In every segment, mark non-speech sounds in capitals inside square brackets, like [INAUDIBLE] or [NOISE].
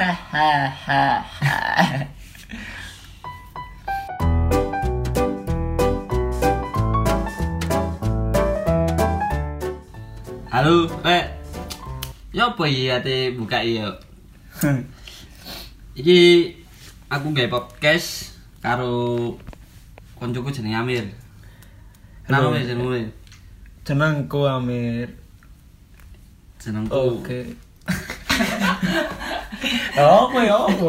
[LAUGHS] Halo, Rek. Ya apa iya ate buka iya? [LAUGHS] Iki aku gawe podcast karo koncoku jenenge Amir. Kenapa wis jenengmu? Jenengku Amir. Jenengku. Oke. [LAUGHS] Apa ya apa?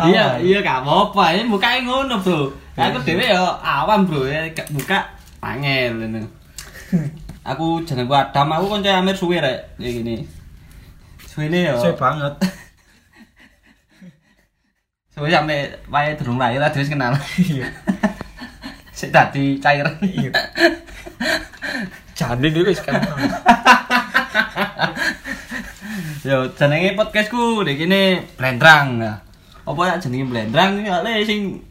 Iya, iya gak apa-apa. Ini bukae ngono, Bro. Aku dhewe ya awam, Bro. Ya gak buka angel ngono. Aku jenengku Adam, aku konco Amir suwe rek. Ya gini. Suwene ya. Saya banget. [LAUGHS] Suwe sampe wae durung lahir aja wis kenal. Iya. [LAUGHS] Sik dadi cair. Iya. [LAUGHS] Jane iki wis. Yo jenenge podcastku iki kene Blendrang. Apa ya jenenge Blendrang iki sing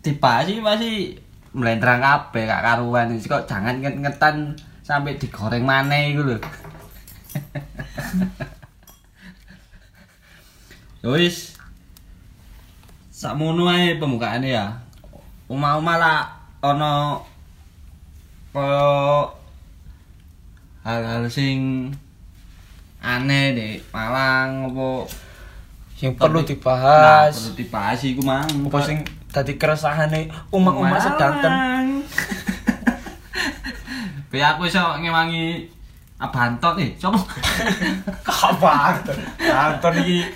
dibahas iki pasti Blendrang kabeh gak karuan. Iki kok jangan nget-ngetan sampai digoreng maneh iku lho. [LAUGHS] Yo wis sakmono ae pembukaane ya. Uma-uma lah ana kaya hal-hal sing aneh di Malang apa Yang perlu Nah, dibahas. perlu dibahas iku mang Apa sing dadi keresahane umat-umat sedanten. [LAUGHS] Be aku iso ngewangi abantot nih, coba. [LAUGHS] [LAUGHS] Apa? Anton iki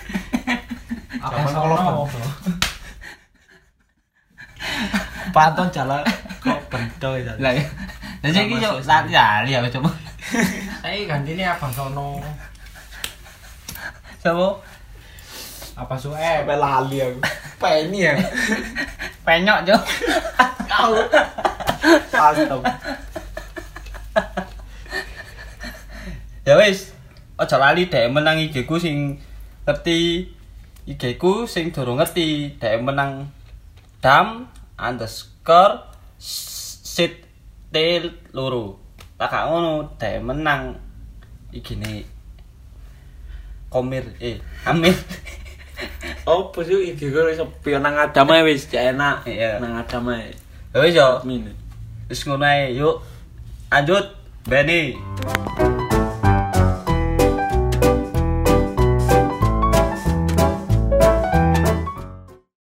apa kalau Panton jalan kok bento ya. Lah ya. Lah iki yo lari lali ya coba. Saya gantine Abang Sono. Coba Apa suwe? Sampai lali aku. Peni ya. [LAUGHS] penyok, Jo. Kau. Astaga. Ya wis, aja lali dhek menang IG ku sing ngerti IG ku sing durung ngerti dhek menang dam underscore sit tail loro. Tak ngono dhek menang IG ne Komir eh Amir. [LAUGHS] Oh, sih iki wis sepi nang Adam ae wis enak. Iya. Nang Adam ae. Ya wis yo, wis ngono ae. Yuk. Lanjut. Beni.